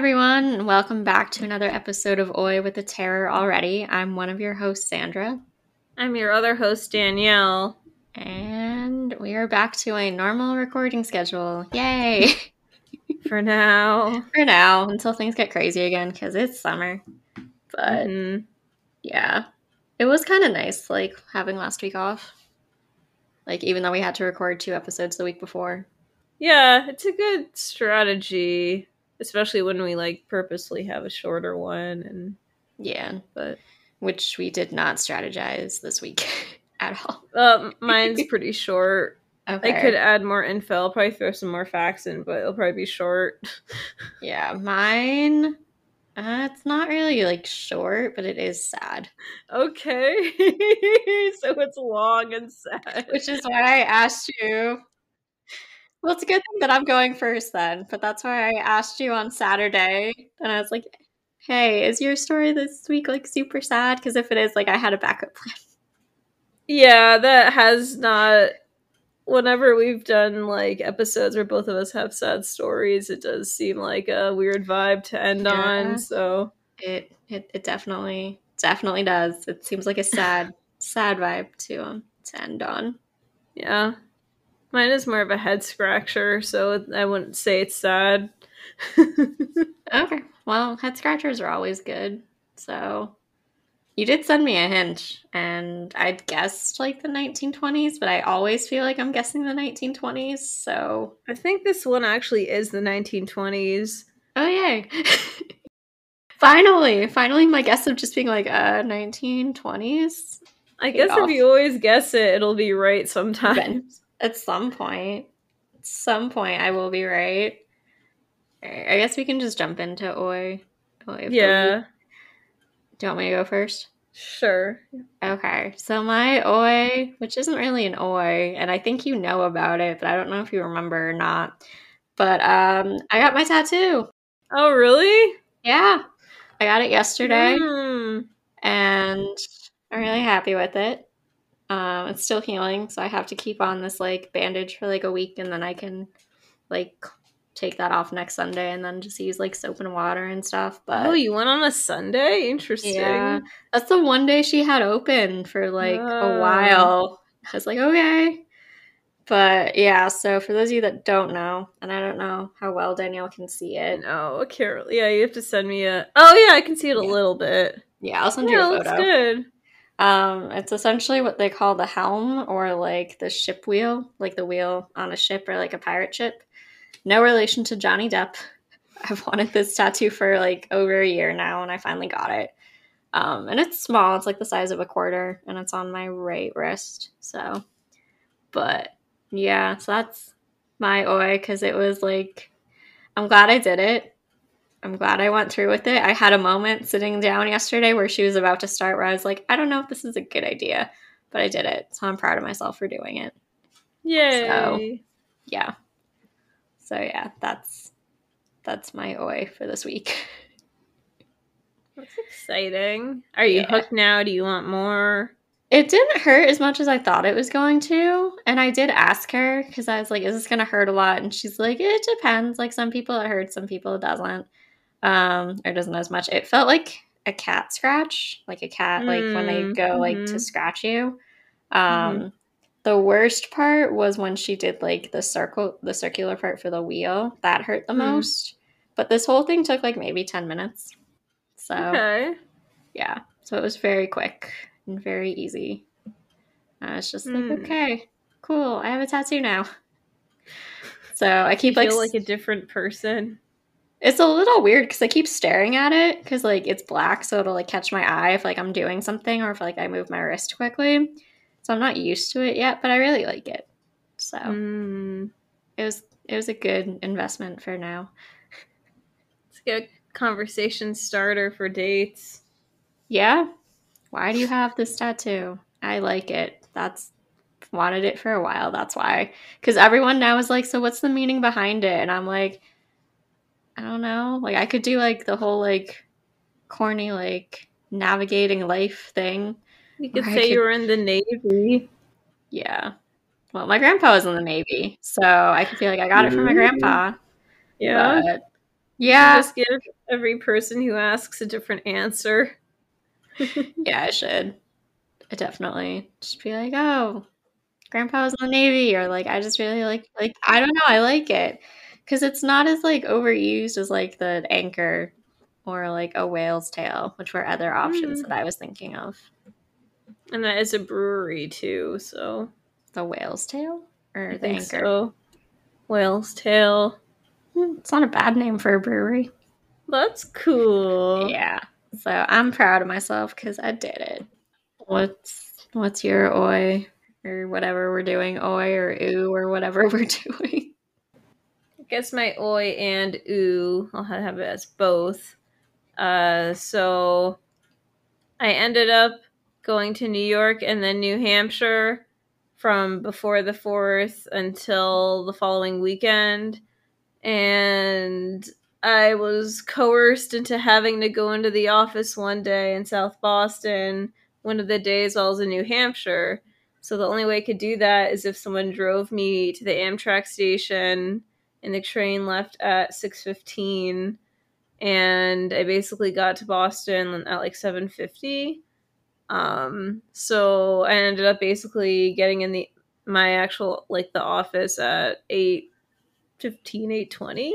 everyone, welcome back to another episode of Oi with the Terror already. I'm one of your hosts, Sandra. I'm your other host, Danielle. And we are back to a normal recording schedule. Yay! For now. For now, until things get crazy again, because it's summer. But Mhm. yeah, it was kind of nice, like having last week off. Like, even though we had to record two episodes the week before. Yeah, it's a good strategy, especially when we like purposely have a shorter one and Yeah, but which we did not strategize this week at all. um mine's pretty short. Okay. I could add more info. I'll probably throw some more facts in, but it'll probably be short. Yeah, mine. Uh, it's not really like short, but it is sad. okay. so it's long and sad. Which is why I asked you. Well, it's a good thing that I'm going first then, but that's why I asked you on Saturday. And I was like, hey, is your story this week like super sad? Because if it is, like, I had a backup plan. Yeah, that has not. Whenever we've done like episodes where both of us have sad stories, it does seem like a weird vibe to end Yeah. on. So It, it, it definitely, definitely does. It seems like a sad, sad vibe to, um, to end on. yeah, mine is more of a head scratcher, so I wouldn't say it's sad. Okay. Well, head scratchers are always good. So you did send me a hint, and I'd guessed like the 1920s, but I always feel like I'm guessing the 1920s. So, I think this one actually is the 1920s. oh, yay. finally, finally, my guess of just being like, uh, 1920s I guess off. if you always guess it, it'll be right sometimes. At some point. At some point, I will be right. I guess we can just jump into Oi. Oi Yeah. Do you want me to go first? sure. Okay, so my oi, which isn't really an oi, and I think you know about it, but I don't know if you remember or not. But um, I got my tattoo. Oh, really? Yeah, I got it yesterday, Hmm. and I'm really happy with it. Um, it's still healing, so I have to keep on this like bandage for like a week, and then I can like take that off next Sunday, and then just use like soap and water and stuff. But Oh, you went on a Sunday? Interesting. Yeah, that's the one day she had open for like a Oh. while. I was like, okay. But yeah, so for those of you that don't know, and I don't know how well Danielle can see it, No, Carol. Yeah, you have to send me a. Oh yeah, I can see it a little bit. yeah, I'll send Yeah, you a looks photo. good. Um, it's essentially what they call the helm or like the ship wheel, like the wheel on a ship or like a pirate ship. No relation to Johnny Depp. I've wanted this tattoo for like over a year now, and I finally got it. Um, and it's small; it's like the size of a quarter, and it's on my right wrist. So, but yeah, so that's my oi because it was like, I'm glad I did it. I'm glad I went through with it. I had a moment sitting down yesterday where she was about to start where I was like, I don't know if this is a good idea, but I did it. So I'm proud of myself for doing it. Yay! Yeah. So yeah, that's that's my oi for this week. That's exciting. Are you Yeah. hooked now? Do you want more? It didn't hurt as much as I thought it was going to. And I did ask her because I was like, is this going to hurt a lot? And she's like, it depends. Like some people it hurts, some people it doesn't. Um, or doesn't as much. It felt like a cat scratch, like a cat, like when they Mm, go like to mhm. scratch you. Um, the worst part was when she did like the circle, the circular part for the wheel. That hurt the Mm. most. But this whole thing took like maybe 10 minutes. So Okay. yeah so it was very quick and very easy i was just like Hmm. okay cool i have a tattoo now so i keep like, feel like a different person. It's a little weird because i keep staring at it because like it's black so it'll like catch my eye if like i'm doing something or if like i move my wrist quickly. So i'm not used to it yet but i really like it. So Mm. it was it was a good investment for now. It's a good conversation starter for dates. yeah. Why do you have this tattoo? I like it. That's wanted it for a while that's why. Because everyone now is like so what's the meaning behind it? And i'm like i don't know like i could do like the whole like corny like navigating life thing You could say could- you were in the Navy. yeah well my grandpa was in the navy so i could feel like i got it from my grandpa Yeah. but Yeah. Just give every person who asks a different answer. yeah, I should. I definitely just be like, oh, grandpa was in the Navy, or like, I just really like, like, I don't know, I like it. Because it's not as like overused as like the anchor or like a whale's tail, which were other options Mm. that I was thinking of. And that is a brewery too, so The whale's tail or I the anchor? so. Whale's tail. Hmm, It's not a bad name for a brewery. That's cool. Yeah. So I'm proud of myself because I did it. What's what's your oi or whatever we're doing, oi or ooh or whatever we're doing? Guess my oi and ooh, I'll have it as both. Uh, so I ended up going to New York and then New Hampshire from before the 4th until the following weekend. And I was coerced into having to go into the office one day in South Boston, one of the days while I was in New Hampshire. So the only way I could do that is if someone drove me to the Amtrak station and the train left at 6:15 and I basically got to Boston at like 7:50. Um so I ended up basically getting in the my actual like the office at 8 15 820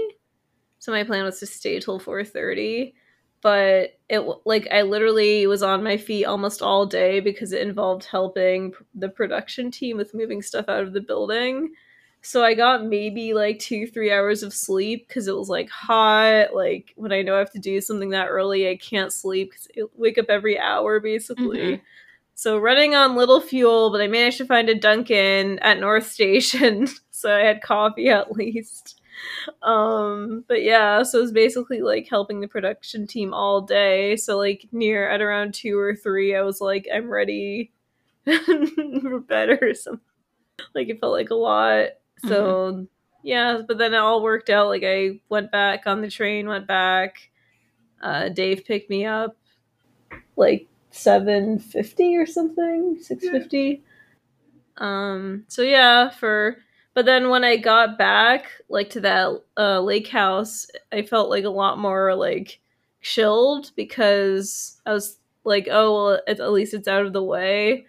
so my plan was to stay till 4.30 but it like i literally was on my feet almost all day because it involved helping the production team with moving stuff out of the building so i got maybe like two three hours of sleep because it was like hot like when i know i have to do something that early i can't sleep because i wake up every hour basically Mhm. so running on little fuel, but I managed to find a Dunkin' at North Station, so I had coffee at least. Um, but yeah, so it was basically like helping the production team all day. So like near at around two or three, I was like, I'm ready for bed or something. Like it felt like a lot. So yeah, but then it all worked out. Like I went back on the train, went back. Uh, Dave picked me up like 750 or something 650 um so yeah for but then when i got back like to that uh lake house i felt like a lot more like chilled because i was like oh well at, at least it's out of the way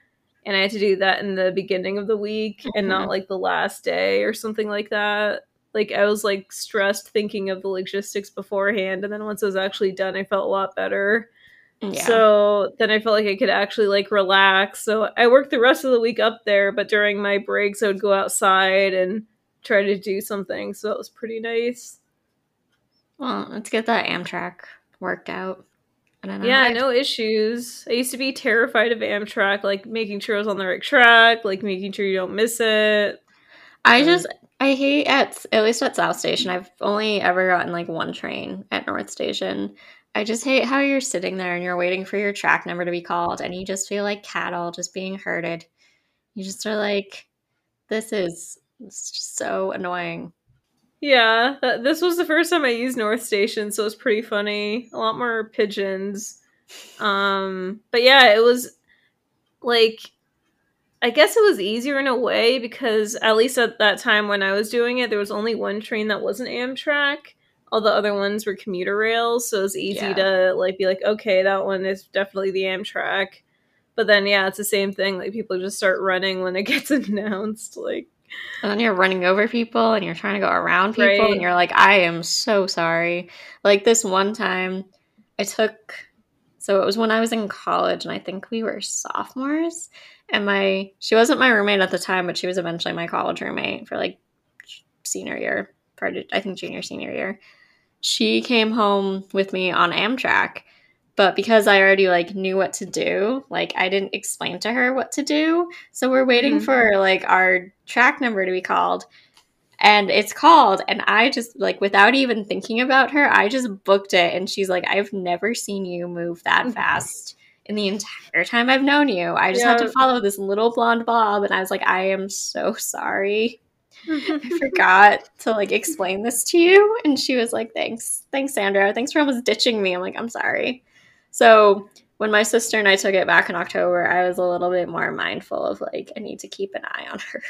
and i had to do that in the beginning of the week and not Mhm. like the last day or something like that like i was like stressed thinking of the logistics beforehand and then once it was actually done i felt a lot better Yeah. so then I felt like I could actually like relax. So I worked the rest of the week up there, but during my breaks I would go outside and try to do something. So it was pretty nice. well, let's get that Amtrak worked out. Yeah, no issues. I used to be terrified of Amtrak, like making sure I was on the right track, like making sure you don't miss it. I Um, just I hate at at least at South Station. I've only ever gotten like one train at North Station. I just hate how you're sitting there and you're waiting for your track number to be called, and you just feel like cattle just being herded. You just are like, this is so annoying. Yeah, th- this was the first time I used North Station, so it was pretty funny. A lot more pigeons. Um, but yeah, it was like I guess it was easier in a way because at least at that time when I was doing it, there was only one train that wasn't Amtrak. All the other ones were commuter rails, so it was easy Yeah. to like be like, okay, that one is definitely the Amtrak. But then yeah, it's the same thing. Like people just start running when it gets announced. Like And then you're running over people and you're trying to go around people Right. and you're like, I am so sorry. Like this one time I took so it was when I was in college and I think we were sophomores and my she wasn't my roommate at the time, but she was eventually my college roommate for like senior year, part of, I think junior senior year. She came home with me on Amtrak, but because I already like knew what to do, like I didn't explain to her what to do. So we're waiting Mhm. for like our track number to be called. And it's called, and I just like without even thinking about her, I just booked it. And she's like, I've never seen you move that fast in the entire time I've known you. I just had to follow this little blonde bob. And I was like, I am so sorry. I forgot to like explain this to you. And she was like, Thanks. Thanks, Sandra. Thanks for almost ditching me. I'm like, I'm sorry. So when my sister and I took it back in October, I was a little bit more mindful of like, I need to keep an eye on her.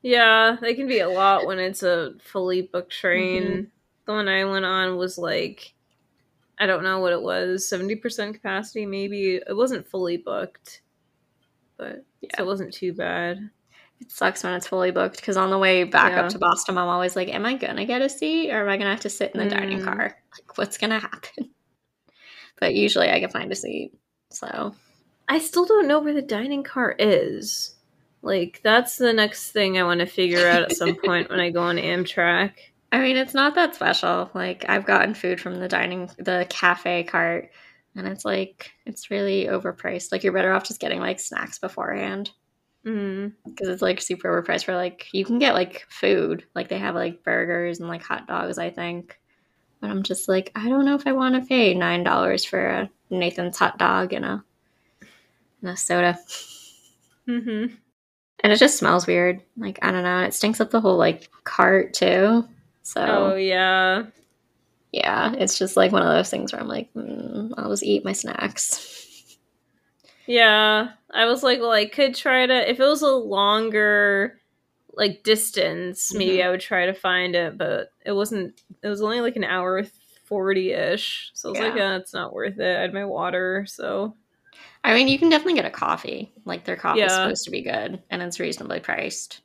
Yeah, they can be a lot when it's a fully booked train. the one I went on was like I don't know what it was, 70% capacity maybe. It wasn't fully booked. But yeah. so it wasn't too bad. It sucks when it's fully booked because on the way back yeah. up to Boston, I'm always like, Am I gonna get a seat or am I gonna have to sit in the mm. dining car? Like, what's gonna happen? But usually I can find a seat. So I still don't know where the dining car is. Like, that's the next thing I want to figure out at some point when I go on Amtrak. I mean, it's not that special. Like, I've gotten food from the dining, the cafe cart, and it's like, it's really overpriced. Like, you're better off just getting like snacks beforehand. Because mm-hmm. it's like super overpriced for like, you can get like food. Like, they have like burgers and like hot dogs, I think. But I'm just like, I don't know if I want to pay $9 for a Nathan's hot dog and a, and a soda. Mm-hmm. And it just smells weird. Like, I don't know. It stinks up the whole like cart too. So Oh yeah. Yeah, it's just like one of those things where I'm like, mm, I'll just eat my snacks. Yeah, I was like, well, I could try to if it was a longer like distance, mm-hmm. maybe I would try to find it, but it wasn't. It was only like an hour forty ish, so I was yeah. like, yeah, it's not worth it. I had my water, so. I mean, you can definitely get a coffee. Like their coffee is supposed to be good, and it's reasonably priced.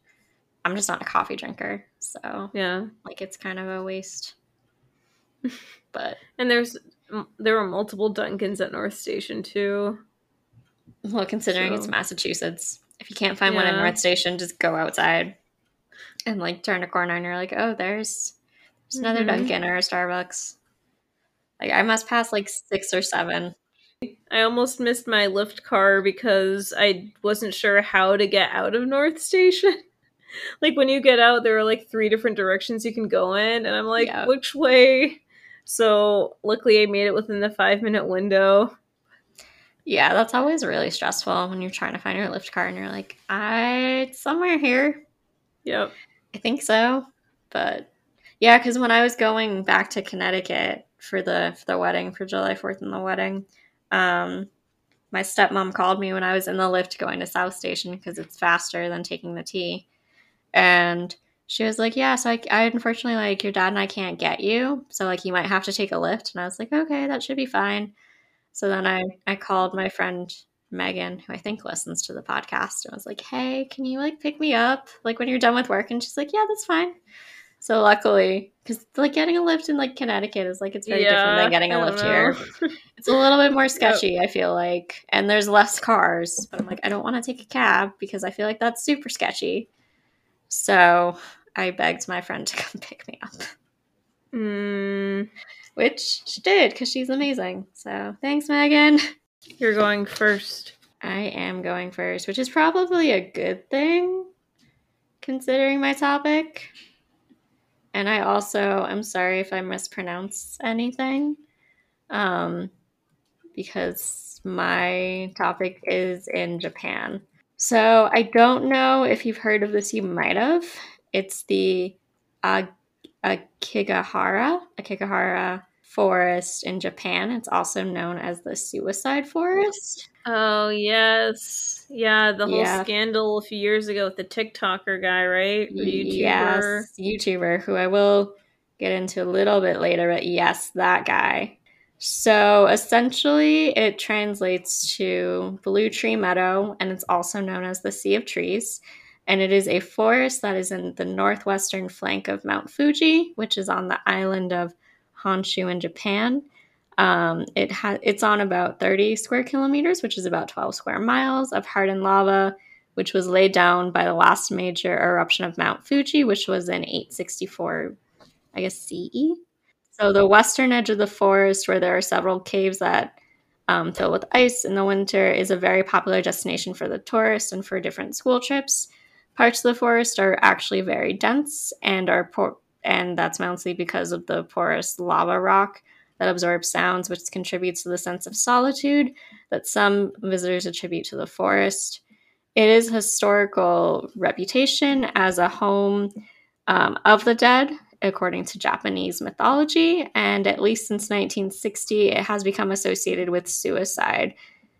I'm just not a coffee drinker, so yeah, like it's kind of a waste. but and there's there were multiple Dunkins at North Station too. Well, considering so. it's Massachusetts, if you can't find yeah. one at North Station, just go outside and like turn a corner, and you're like, oh, there's there's another mm-hmm. Dunkin' or a Starbucks. Like I must pass like six or seven. I almost missed my Lyft car because I wasn't sure how to get out of North Station. like when you get out, there are like three different directions you can go in, and I'm like, yeah. which way? So luckily, I made it within the five minute window. Yeah, that's always really stressful when you're trying to find your Lyft car and you're like, I it's somewhere here. Yep. I think so. But yeah, because when I was going back to Connecticut for the for the wedding for July Fourth and the wedding, um, my stepmom called me when I was in the Lyft going to South Station because it's faster than taking the T, and she was like, "Yeah, so I, I unfortunately like your dad and I can't get you, so like you might have to take a Lyft. And I was like, "Okay, that should be fine." So then I I called my friend Megan, who I think listens to the podcast, and I was like, "Hey, can you like pick me up like when you're done with work?" And she's like, "Yeah, that's fine." So luckily, because like getting a Lyft in like Connecticut is like it's very yeah, different than getting a Lyft here. it's a little bit more sketchy, yep. I feel like, and there's less cars. But I'm like, I don't want to take a cab because I feel like that's super sketchy. So I begged my friend to come pick me up. Mm which she did because she's amazing. So thanks, Megan. You're going first. I am going first, which is probably a good thing considering my topic. And I also, I'm sorry if I mispronounce anything, um, because my topic is in Japan. So I don't know if you've heard of this, you might have. It's the Ag- Aokigahara, Aokigahara forest in Japan. It's also known as the suicide forest. Oh, yes. Yeah, the whole yeah. scandal a few years ago with the TikToker guy, right? The YouTuber. Yes, YouTuber, who I will get into a little bit later, but yes, that guy. So essentially, it translates to Blue Tree Meadow, and it's also known as the Sea of Trees and it is a forest that is in the northwestern flank of Mount Fuji, which is on the island of Honshu in Japan. Um, it ha- it's on about 30 square kilometers, which is about 12 square miles of hardened lava, which was laid down by the last major eruption of Mount Fuji, which was in 864, I guess CE. So the western edge of the forest, where there are several caves that um, fill with ice in the winter, is a very popular destination for the tourists and for different school trips. Parts of the forest are actually very dense and are and that's mostly because of the porous lava rock that absorbs sounds, which contributes to the sense of solitude that some visitors attribute to the forest. It is historical reputation as a home um, of the dead, according to Japanese mythology, and at least since 1960, it has become associated with suicide.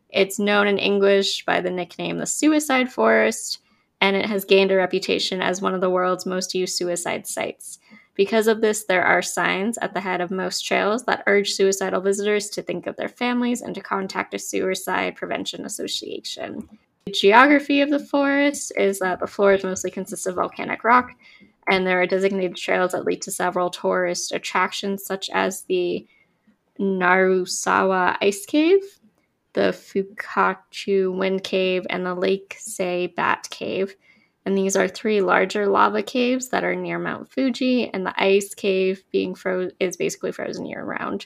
It's known in English by the nickname the Suicide Forest, and it has gained a reputation as one of the world's most used suicide sites Because of this, there are signs at the head of most trails that urge suicidal visitors to think of their families and to contact a suicide prevention association. The geography of the forest is that the floor mostly consists of volcanic rock, and there are designated trails that lead to several tourist attractions, such as the Narusawa Ice Cave, the Fugaku Wind Cave, and the Lake Sei Bat Cave and these are three larger lava caves that are near Mount Fuji, and the ice cave being frozen is basically frozen year round.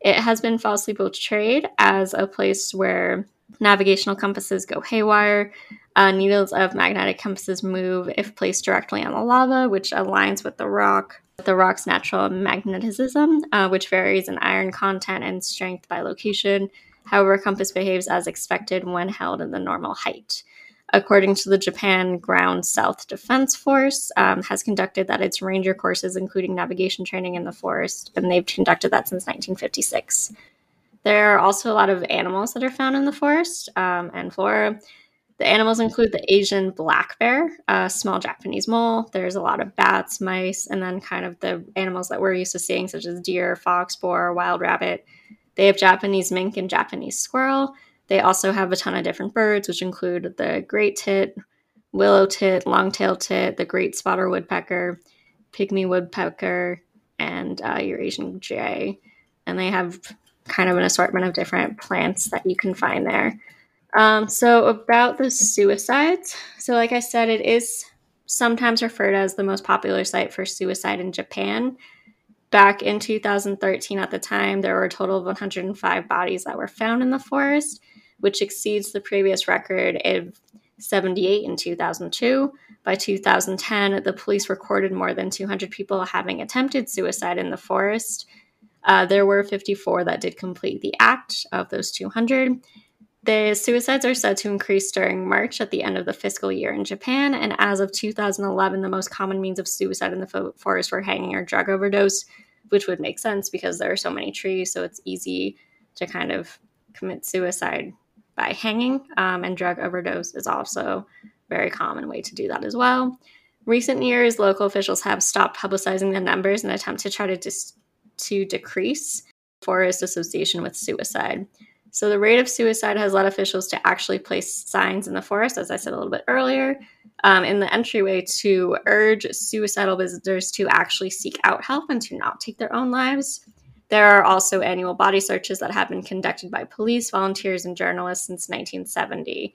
It has been falsely portrayed as a place where navigational compasses go haywire. Uh, needles of magnetic compasses move if placed directly on the lava, which aligns with the rock, the rock's natural magnetism, uh, which varies in iron content and strength by location. However, compass behaves as expected when held in the normal height according to the Japan Ground Self-Defense Force, um, has conducted that its ranger courses, including navigation training in the forest, and they've conducted that since 1956. There are also a lot of animals that are found in the forest um, and flora. The animals include the Asian black bear, a small Japanese mole. There's a lot of bats, mice, and then kind of the animals that we're used to seeing, such as deer, fox, boar, wild rabbit. They have Japanese mink and Japanese squirrel. They also have a ton of different birds, which include the great tit, willow tit, long-tailed tit, the great spotted woodpecker, pygmy woodpecker, and uh, Eurasian jay. And they have kind of an assortment of different plants that you can find there. Um, so, about the suicides. So, like I said, it is sometimes referred as the most popular site for suicide in Japan. Back in 2013, at the time, there were a total of 105 bodies that were found in the forest which exceeds the previous record of 78 in 2002. By 2010, the police recorded more than 200 people having attempted suicide in the forest. Uh, there were 54 that did complete the act of those 200. The suicides are said to increase during March at the end of the fiscal year in Japan, and as of 2011, the most common means of suicide in the forest were hanging or drug overdose, which would make sense because there are so many trees, so it's easy to kind of commit suicide by hanging, um, and drug overdose is also a very common way to do that as well. Recent years, local officials have stopped publicizing the numbers in an attempt to try to dis- to decrease forest association with suicide. So the rate of suicide has led officials to actually place signs in the forest, as I said a little bit earlier, um, in the entryway to urge suicidal visitors to actually seek out help and to not take their own lives. There are also annual body searches that have been conducted by police, volunteers, and journalists since 1970.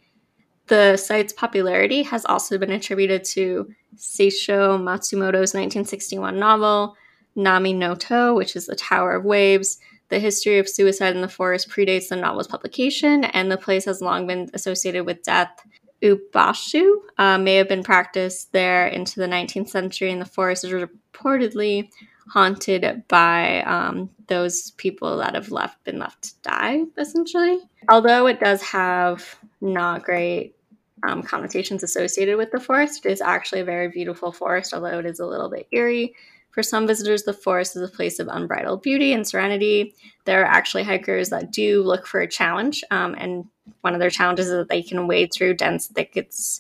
The site's popularity has also been attributed to Seicho Matsumoto's 1961 novel, Nami no To, which is The Tower of Waves. The history of suicide in the forest predates the novel's publication, and the place has long been associated with death. Ubashu uh, may have been practiced there into the 19th century, and the forest is reportedly haunted by um, those people that have left been left to die essentially although it does have not great um, connotations associated with the forest it is actually a very beautiful forest although it is a little bit eerie for some visitors the forest is a place of unbridled beauty and serenity. There are actually hikers that do look for a challenge um, and one of their challenges is that they can wade through dense thickets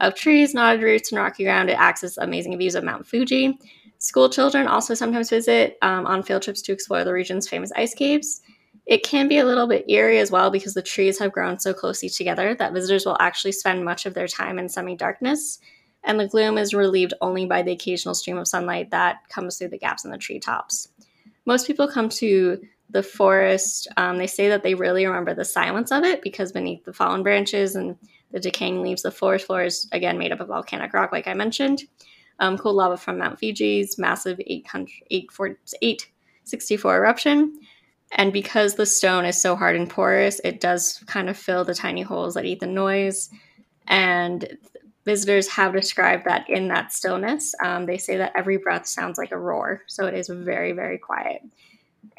of trees knotted roots and rocky ground. To access amazing views of mount fuji. School children also sometimes visit um, on field trips to explore the region's famous ice caves. It can be a little bit eerie as well because the trees have grown so closely together that visitors will actually spend much of their time in semi darkness, and the gloom is relieved only by the occasional stream of sunlight that comes through the gaps in the treetops. Most people come to the forest, um, they say that they really remember the silence of it because beneath the fallen branches and the decaying leaves, the forest floor is again made up of volcanic rock, like I mentioned um, cold lava from Mount Fuji's massive 864 eruption. And because the stone is so hard and porous, it does kind of fill the tiny holes that eat the noise. And visitors have described that in that stillness, um, they say that every breath sounds like a roar. So it is very, very quiet.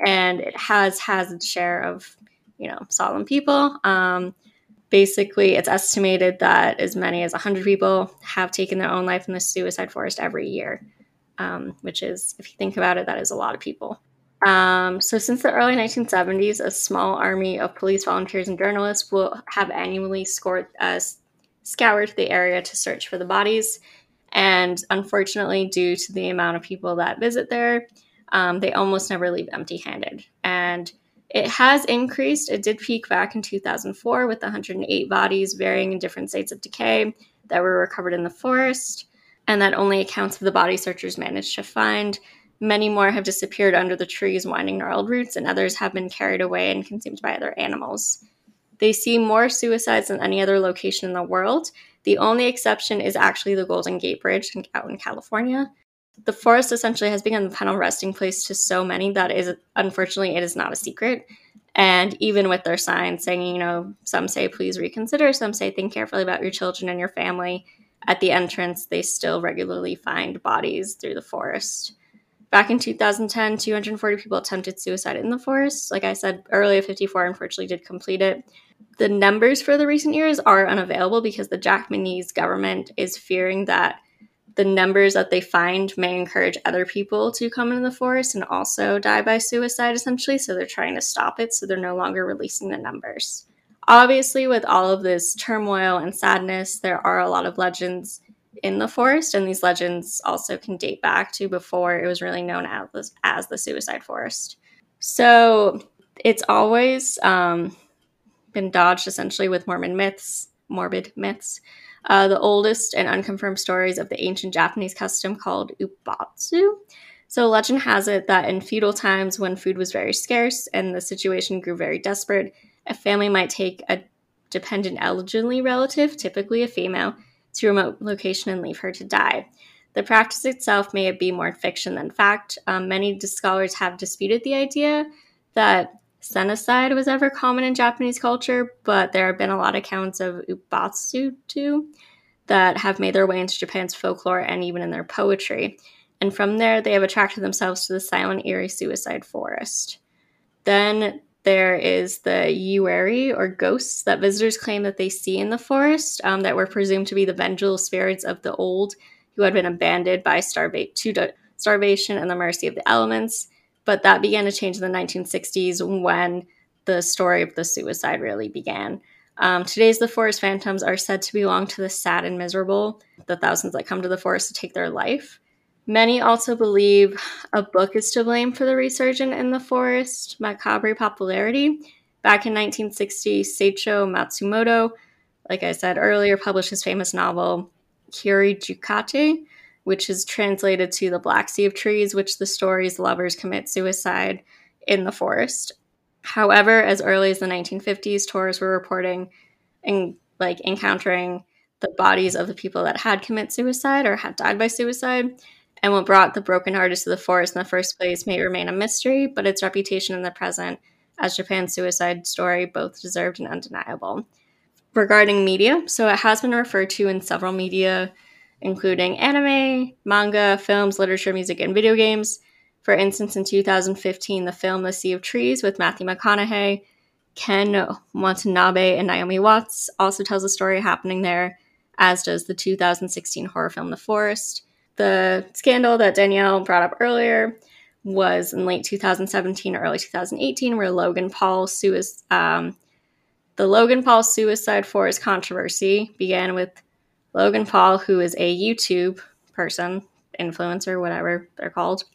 And it has has its share of, you know, solemn people. Um, basically, it's estimated that as many as 100 people have taken their own life in the suicide forest every year, um, which is, if you think about it, that is a lot of people. Um, so, since the early 1970s, a small army of police volunteers and journalists will have annually scored, uh, scoured the area to search for the bodies. And unfortunately, due to the amount of people that visit there, um, they almost never leave empty handed. And it has increased. It did peak back in 2004 with 108 bodies varying in different states of decay that were recovered in the forest, and that only accounts for the body searchers managed to find. Many more have disappeared under the trees, winding gnarled roots, and others have been carried away and consumed by other animals. They see more suicides than any other location in the world. The only exception is actually the Golden Gate Bridge out in California. The forest essentially has become the final resting place to so many that is unfortunately it is not a secret. And even with their signs saying, you know, some say please reconsider, some say think carefully about your children and your family. At the entrance, they still regularly find bodies through the forest. Back in 2010, 240 people attempted suicide in the forest. Like I said earlier, 54 unfortunately did complete it. The numbers for the recent years are unavailable because the Japanese government is fearing that the numbers that they find may encourage other people to come into the forest and also die by suicide, essentially. So they're trying to stop it. So they're no longer releasing the numbers. Obviously, with all of this turmoil and sadness, there are a lot of legends in the forest, and these legends also can date back to before it was really known as, as the suicide forest. So it's always um, been dodged essentially with Mormon myths, morbid myths. Uh, the oldest and unconfirmed stories of the ancient Japanese custom called ubatsu. So, legend has it that in feudal times, when food was very scarce and the situation grew very desperate, a family might take a dependent elderly relative, typically a female, to a remote location and leave her to die. The practice itself may be more fiction than fact. Um, many scholars have disputed the idea that Senicide was ever common in Japanese culture, but there have been a lot of accounts of ubatsu too that have made their way into Japan's folklore and even in their poetry. And from there, they have attracted themselves to the silent, eerie suicide forest. Then there is the yurei, or ghosts, that visitors claim that they see in the forest um, that were presumed to be the vengeful spirits of the old who had been abandoned by starva- to starvation and the mercy of the elements. But that began to change in the 1960s when the story of the suicide really began. Um, today's the forest phantoms are said to belong to the sad and miserable, the thousands that come to the forest to take their life. Many also believe a book is to blame for the resurgence in the forest macabre popularity. Back in 1960, Seicho Matsumoto, like I said earlier, published his famous novel Kuroi Jukai, which is translated to the Black Sea of Trees, which the story's lovers commit suicide in the forest. However, as early as the 1950s, tourists were reporting and like encountering the bodies of the people that had committed suicide or had died by suicide. And what brought the broken artist to the forest in the first place may remain a mystery, but its reputation in the present as Japan's suicide story both deserved and undeniable. Regarding media, so it has been referred to in several media including anime, manga, films, literature, music, and video games. For instance, in 2015, the film The Sea of Trees with Matthew McConaughey, Ken Watanabe, and Naomi Watts also tells a story happening there, as does the 2016 horror film The Forest. The scandal that Danielle brought up earlier was in late 2017 or early 2018, where Logan Paul suicide. Um, the Logan Paul suicide forest controversy began with Logan Paul, who is a YouTube person, influencer, whatever they're called,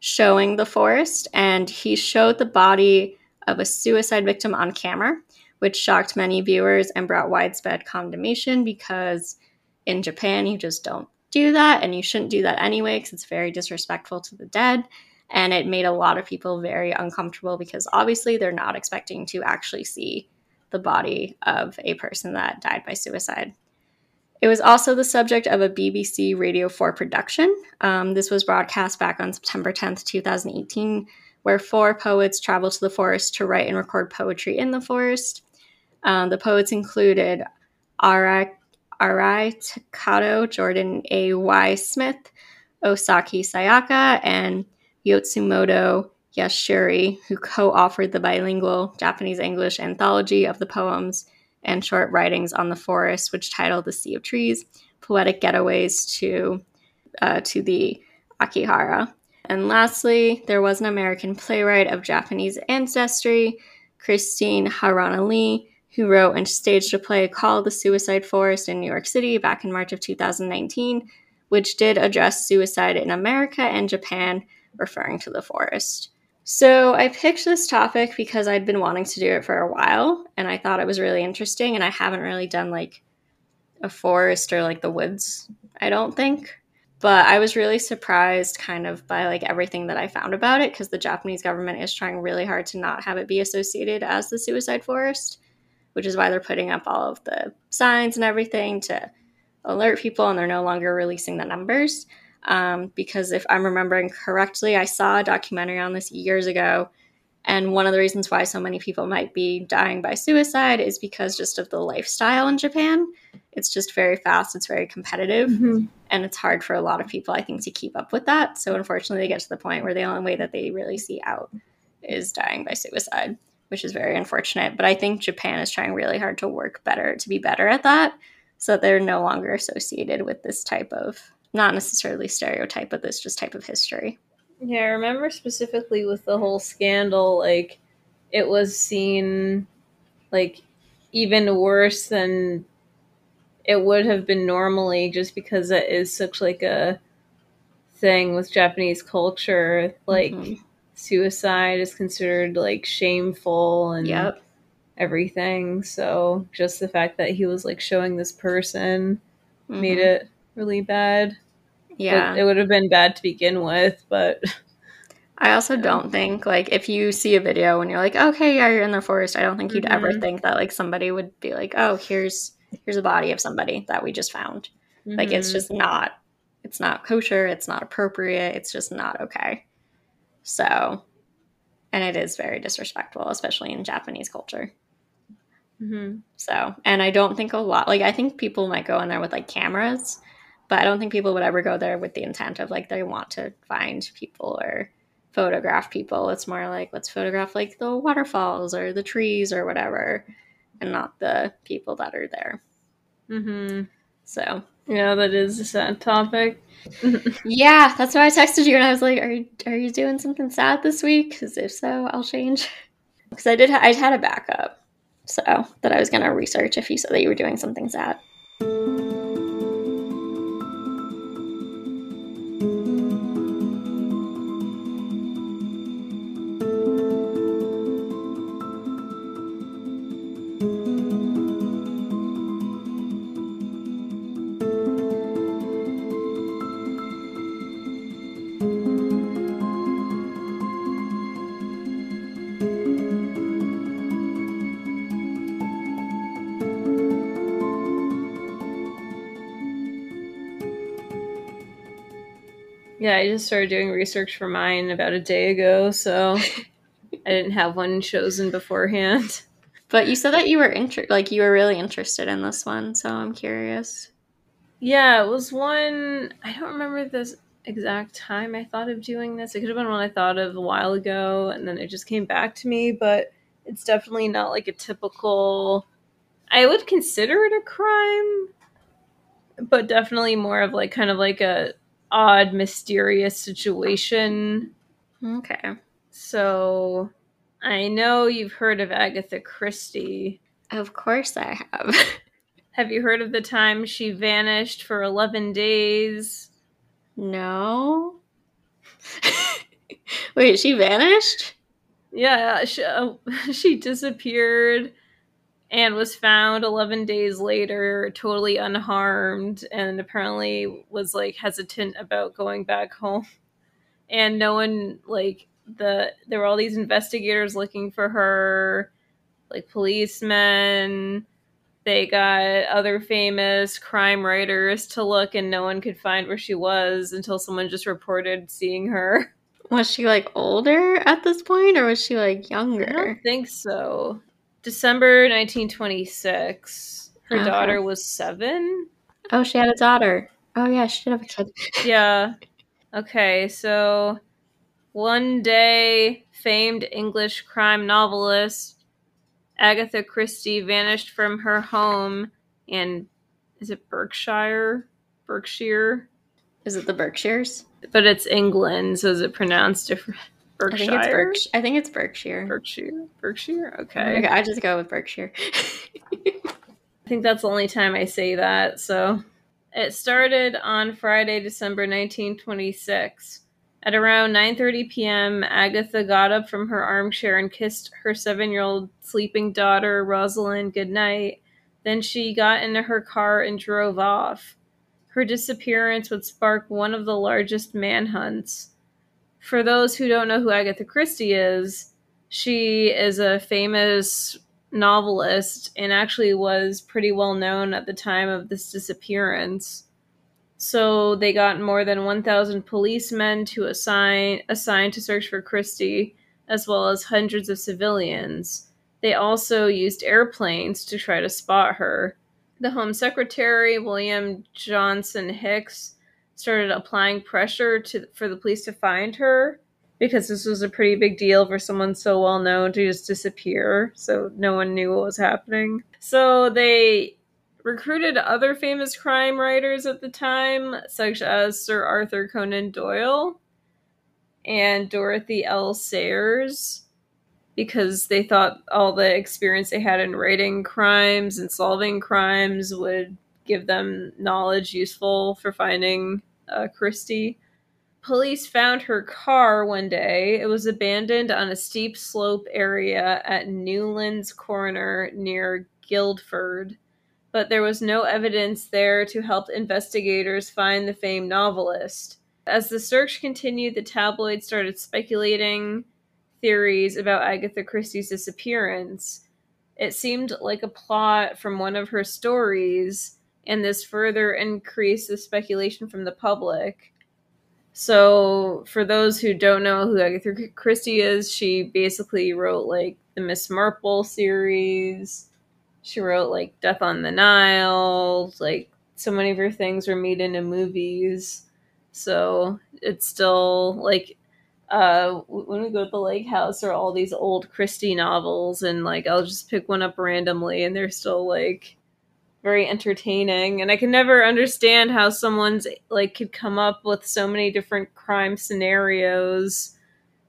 showing the forest. And he showed the body of a suicide victim on camera, which shocked many viewers and brought widespread condemnation because in Japan, you just don't do that. And you shouldn't do that anyway because it's very disrespectful to the dead. And it made a lot of people very uncomfortable because obviously they're not expecting to actually see the body of a person that died by suicide. It was also the subject of a BBC Radio 4 production. Um, this was broadcast back on September 10th, 2018, where four poets traveled to the forest to write and record poetry in the forest. Um, the poets included Arai, Takako, Jordan A. Y. Smith, Osaki Sayaka, and Yotsumoto Yasuhiro, who co authored the bilingual Japanese English anthology of the poems and short writings on the forest, which titled The Sea of Trees, Poetic Gateways to, uh, to the Akihara. And lastly, there was an American playwright of Japanese ancestry, Christine Haruna Lee, who wrote and staged a play called The Suicide Forest in New York City back in March of 2019, which did address suicide in America and Japan, referring to the forest. So I picked this topic because I'd been wanting to do it for a while and I thought it was really interesting and I haven't really done like a forest or like the woods, I don't think. But I was really surprised kind of by like everything that I found about it because the Japanese government is trying really hard to not have it be associated as the suicide forest, which is why they're putting up all of the signs and everything to alert people and they're no longer releasing the numbers. Um, because if I'm remembering correctly, I saw a documentary on this years ago. And one of the reasons why so many people might be dying by suicide is because just of the lifestyle in Japan. It's just very fast, it's very competitive, mm-hmm. and it's hard for a lot of people, I think, to keep up with that. So unfortunately, they get to the point where the only way that they really see out is dying by suicide, which is very unfortunate. But I think Japan is trying really hard to work better, to be better at that, so that they're no longer associated with this type of not necessarily stereotype, but this just type of history. Yeah, I remember specifically with the whole scandal, like it was seen like even worse than it would have been normally just because it is such like a thing with Japanese culture. Like mm-hmm. suicide is considered like shameful and yep. everything. So just the fact that he was like showing this person mm-hmm. made it really bad. Yeah. It, it would have been bad to begin with, but I also don't think like if you see a video and you're like, okay, yeah, you're in the forest. I don't think you'd mm-hmm. ever think that like somebody would be like, oh, here's here's a body of somebody that we just found. Mm-hmm. Like it's mm-hmm. just not it's not kosher. It's not appropriate. It's just not okay. So, and it is very disrespectful, especially in Japanese culture. Mm-hmm. So, and I don't think a lot like I think people might go in there with like cameras but I don't think people would ever go there with the intent of like they want to find people or photograph people. It's more like let's photograph like the waterfalls or the trees or whatever, and not the people that are there. Mm-hmm. So yeah, that is a sad topic. yeah, that's why I texted you and I was like, "Are you are you doing something sad this week? Because if so, I'll change." Because I did, ha- I had a backup, so that I was gonna research if you said that you were doing something sad. Yeah, I just started doing research for mine about a day ago, so I didn't have one chosen beforehand. But you said that you were inter- like you were really interested in this one, so I'm curious. Yeah, it was one I don't remember this exact time I thought of doing this. It could have been one I thought of a while ago and then it just came back to me, but it's definitely not like a typical I would consider it a crime, but definitely more of like kind of like a odd, mysterious situation. Okay. So I know you've heard of Agatha Christie. Of course I have. have you heard of the time she vanished for 11 days? No. Wait, she vanished? Yeah, she, uh, she disappeared and was found 11 days later totally unharmed and apparently was like hesitant about going back home. And no one like the there were all these investigators looking for her like policemen. They got other famous crime writers to look and no one could find where she was until someone just reported seeing her. Was she like older at this point or was she like younger i don't think so December 1926. Her daughter was seven. Oh, she had a daughter. Oh, yeah, she did have a kid. yeah. Okay, so one day, famed English crime novelist Agatha Christie vanished from her home in, is it Berkshire? Berkshire? Is it the Berkshires? But it's England, so is it pronounced different? Berkshire. I think it's Berkshire. I think it's Berkshire. Berkshire. Berkshire. Okay. okay I just go with Berkshire. I think that's the only time I say that. So, It started on Friday, December 1926. At around 9:30 p.m., Agatha got up from her armchair and kissed her 7-year-old sleeping daughter, Rosalind, goodnight. Then she got into her car and drove off. Her disappearance would spark one of the largest manhunts. For those who don't know who Agatha Christie is, she is a famous novelist and actually was pretty well known at the time of this disappearance. So they got more than 1,000 policemen to assign assigned to search for Christie, as well as hundreds of civilians. They also used airplanes to try to spot her. The Home Secretary, William Joynson-Hicks, started applying pressure to for the police to find her because this was a pretty big deal for someone so well known to just disappear. So no one knew what was happening. So they recruited other famous crime writers at the time, such as Sir Arthur Conan Doyle and Dorothy L. Sayers, because they thought all the experience they had in writing crimes and solving crimes would give them knowledge useful for finding uh, Christie. Police found her car one day. It was abandoned on a steep slope area at Newlands Corner near Guildford, but there was no evidence there to help investigators find the famed novelist. As the search continued, the tabloids started speculating theories about Agatha Christie's disappearance. It seemed like a plot from one of her stories, and this further increased the speculation from the public. So, for those who don't know who Agatha Christie is, she basically wrote like the Miss Marple series. She wrote like Death on the Nile. Like, so many of her things were made into movies. So, it's still like uh when we go to the lake house there are all these old christie novels and like i'll just pick one up randomly and they're still like very entertaining and i can never understand how someone's like could come up with so many different crime scenarios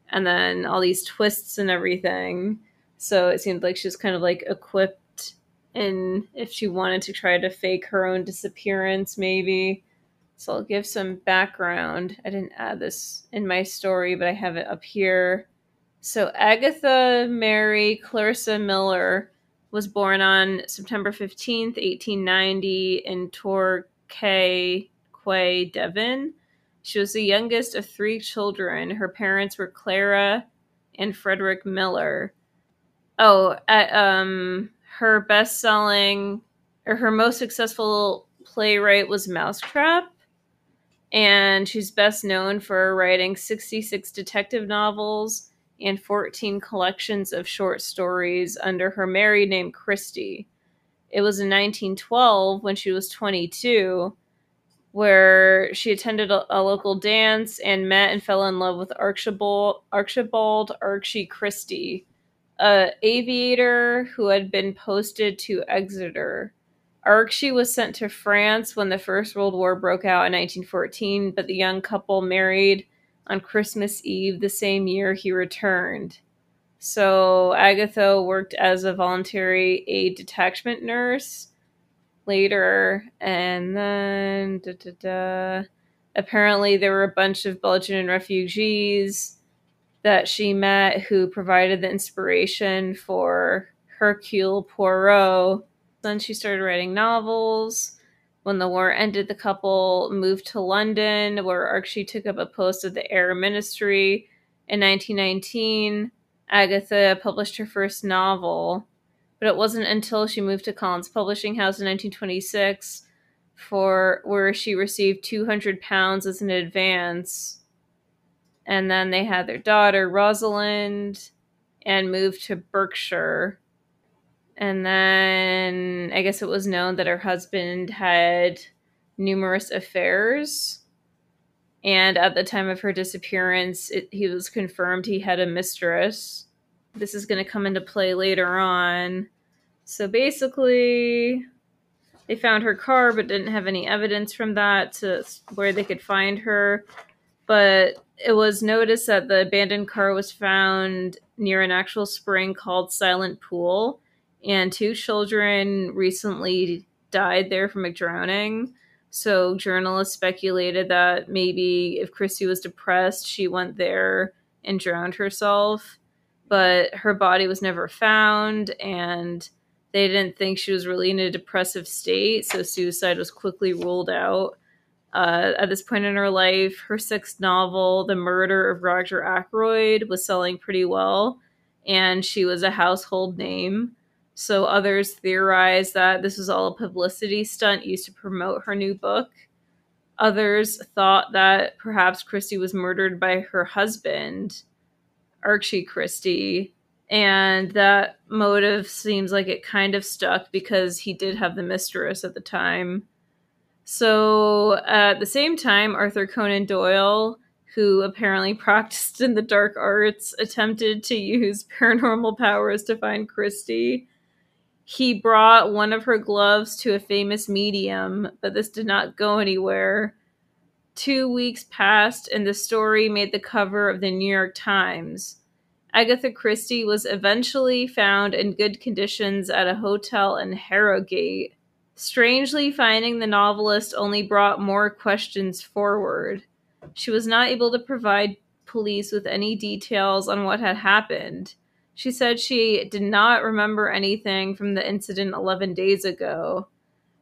and then all these twists and everything. So it seemed like she was kind of like equipped and if she wanted to try to fake her own disappearance maybe. So i'll give some background. I didn't add this in my story but i have it up here. So agatha mary clarissa miller was born on September 15th, 1890, in Torquay, Quay, Devon. She was the youngest of three children. Her parents were Clara and Frederick Miller. Oh, at, um, her best selling or her most successful playwright was Mousetrap. And she's best known for writing 66 detective novels and 14 collections of short stories under her married name Christie. It was in 1912 when she was 22 where she attended a, a, local dance and met and fell in love with Archibald Archibald Archie Christie, a aviator who had been posted to Exeter. Archie was sent to France when the First World War broke out in 1914, but the young couple married on Christmas Eve the same year he returned. So Agatha worked as a voluntary aid detachment nurse later, and then da, da, da. apparently there were a bunch of Belgian refugees that she met who provided the inspiration for Hercule Poirot. Then she started writing novels when the war ended, the couple moved to London, where Archie took up a post at the Air Ministry. In 1919, Agatha published her first novel, but it wasn't until she moved to Collins Publishing House in 1926 for where she received 200 pounds as an advance. And then they had their daughter Rosalind and moved to Berkshire and then I guess it was known that her husband had numerous affairs. And at the time of her disappearance, it, he was confirmed he had a mistress. This is going to come into play later on. So basically, they found her car but didn't have any evidence from that to where they could find her. But it was noticed that the abandoned car was found near an actual spring called Silent Pool and two children recently died there from a drowning. So journalists speculated that maybe if Christie was depressed, she went there and drowned herself. But her body was never found, and they didn't think she was really in a depressive state, so suicide was quickly ruled out. Uh, at this point in her life, her sixth novel, The Murder of Roger Ackroyd, was selling pretty well, and she was a household name. So others theorized that this was all a publicity stunt used to promote her new book. Others thought that perhaps Christie was murdered by her husband, Archie Christie, and that motive seems like it kind of stuck because he did have the mistress at the time. So at the same time, Arthur Conan Doyle, who apparently practiced in the dark arts, attempted to use paranormal powers to find Christie. He brought one of her gloves to a famous medium, but this did not go anywhere. Two weeks passed, and the story made the cover of the New York Times. Agatha Christie was eventually found in good conditions at a hotel in Harrogate. Strangely, finding the novelist only brought more questions forward. She was not able to provide police with any details on what had happened. She said she did not remember anything from the incident 11 days ago.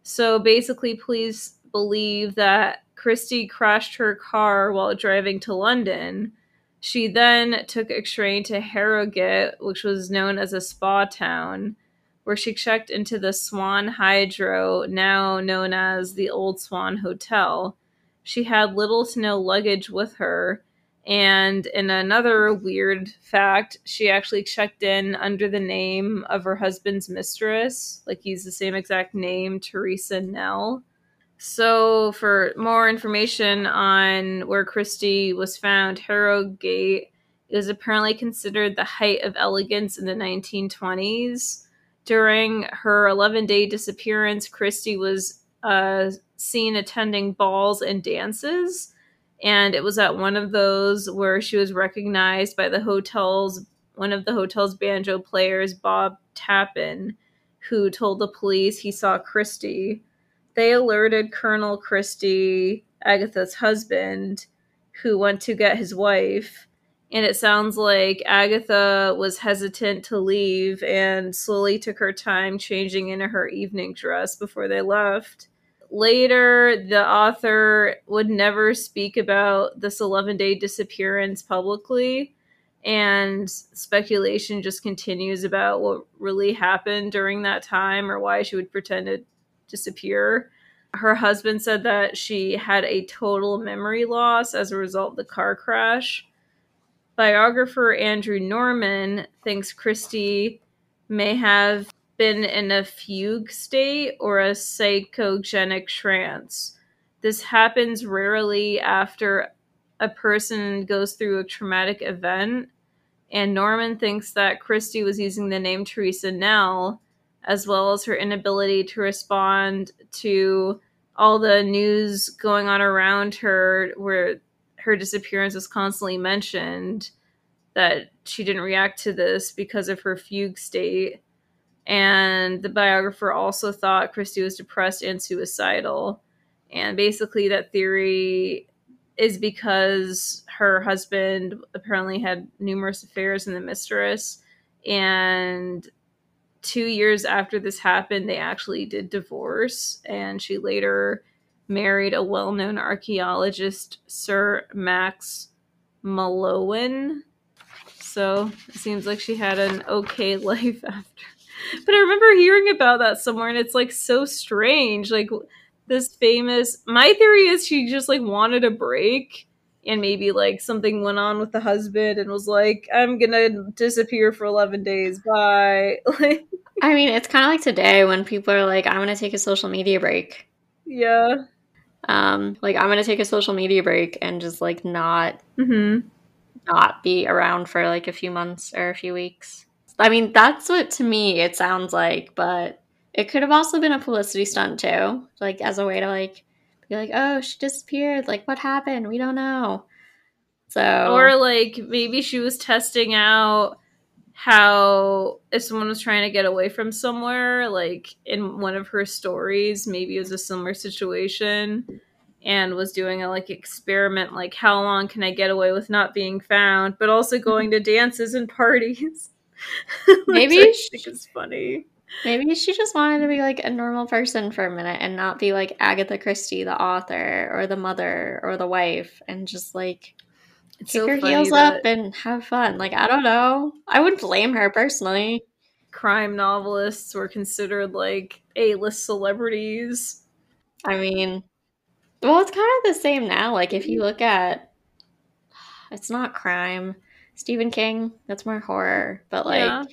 So basically, police believe that Christie crashed her car while driving to London she then took a train to Harrogate, which was known as a spa town, where she checked into the Swan Hydro, now known as the Old Swan Hotel. She had little to no luggage with her, and in another weird fact, she actually checked in under the name of her husband's mistress, like he's the same exact name, Teresa Neele. So, for more information on where Christie was found, Harrogate is apparently considered the height of elegance in the 1920s. During her 11 day disappearance, Christie was uh, seen attending balls and dances. And it was at one of those where she was recognized by the hotel's one of the hotel's banjo players, Bob Tappin, who told the police he saw Christie they alerted Colonel Christie, Agatha's husband, who went to get his wife. And it sounds like Agatha was hesitant to leave and slowly took her time changing into her evening dress before they left. Later, the author would never speak about this 11 day disappearance publicly, and speculation just continues about what really happened during that time or why she would pretend to disappear. Her husband said that she had a total memory loss as a result of the car crash. Biographer Andrew Norman thinks Christie may have been in a fugue state or a psychogenic trance. This happens rarely after a person goes through a traumatic event, and Norman thinks that Christie was using the name Teresa Neele as well as her inability to respond to all the news going on around her where her disappearance was constantly mentioned that she didn't react to this because of her fugue state and the biographer also thought christie was depressed and suicidal and basically that theory is because her husband apparently had numerous affairs in the mistress and two years after this happened, they actually did divorce, and she later married a well known archaeologist, Sir Max Mallowan. So it seems like she had an okay life after. But I remember hearing about that somewhere, and it's like so strange. Like this famous. My theory is she just like wanted a break and maybe like something went on with the husband and was like i'm gonna disappear for 11 days bye like I mean, it's kind of like today when people are like, I'm to take a social media break. Yeah. Um, like I'm to take a social media break and just like not mm-hmm. not be around for like a few months or a few weeks. I mean, that's what to me it sounds like, but it could have also been a publicity stunt too, like as a way to like be like, "Oh, she disappeared. Like what happened? We don't know." So or like maybe she was testing out how if someone was trying to get away from somewhere, like in one of her stories, maybe it was a similar situation and was doing a like experiment like how long can I get away with not being found, but also going to dances and parties. Maybe she- think is funny. Maybe she just wanted to be like a normal person for a minute and not be like Agatha Christie, the author, or the mother, or the wife, and just like It's kick so her heels up and have fun. Like, I don't know. I wouldn't blame her personally. crime novelists were considered like A-list celebrities. I mean, well, it's kind of the same now. Like, if you mm. look at it's not crime. Stephen King, that's more horror. But like Yeah.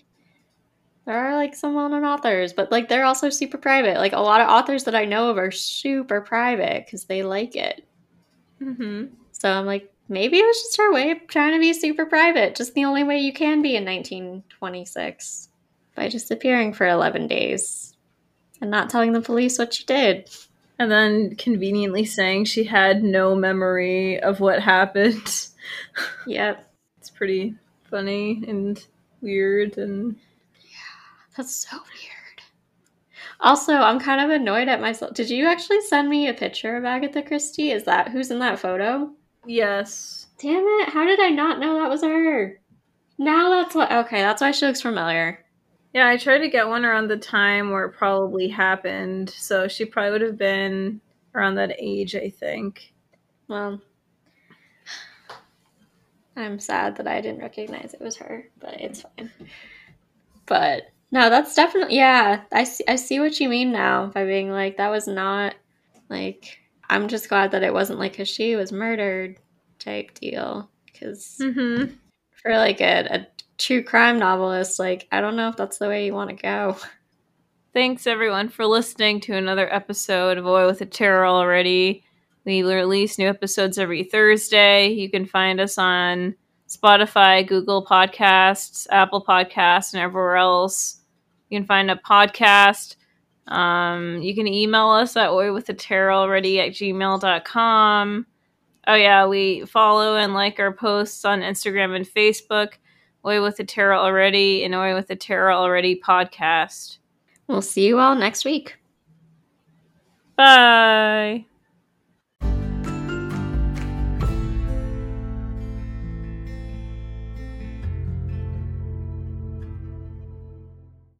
there are like some well known authors, but like they're also super private. Like a lot of authors that I know of are super private because they like it. hmm So I'm like, maybe it was just her way of trying to be super private. Just the only way you can be in 1926 by disappearing for 11 days and not telling the police what you did. And then conveniently saying she had no memory of what happened. Yep. Pretty funny and weird and yeah, That's so weird. Also, I'm kind of annoyed at myself. Did you actually send me a picture of Agatha Christie? Is that who's in that photo? yes. Damn it. How did I not know that was her? Now that's what. Okay, that's why she looks familiar. Yeah, I tried to get one around the time where it probably happened, so she probably would have been around that age, I think. Well, I'm sad that I didn't recognize it was her, but it's fine. But no, that's definitely yeah. I see. I see what you mean now by being like that was not like. I'm just glad that it wasn't like a she was murdered type deal because Mm-hmm. for like a, a true crime novelist, like I don't know if that's the way you want to go. Thanks everyone for listening to another episode of Boy with a Terror already. We release new episodes every Thursday. You can find us on Spotify, Google Podcasts, Apple Podcasts, and everywhere else. You can find a podcast. Um, you can email us at already at gmail.com. Oh yeah, we follow and like our posts on Instagram and Facebook. Away with the Tarot already and Away with the Tarot already podcast. We'll see you all next week. Bye.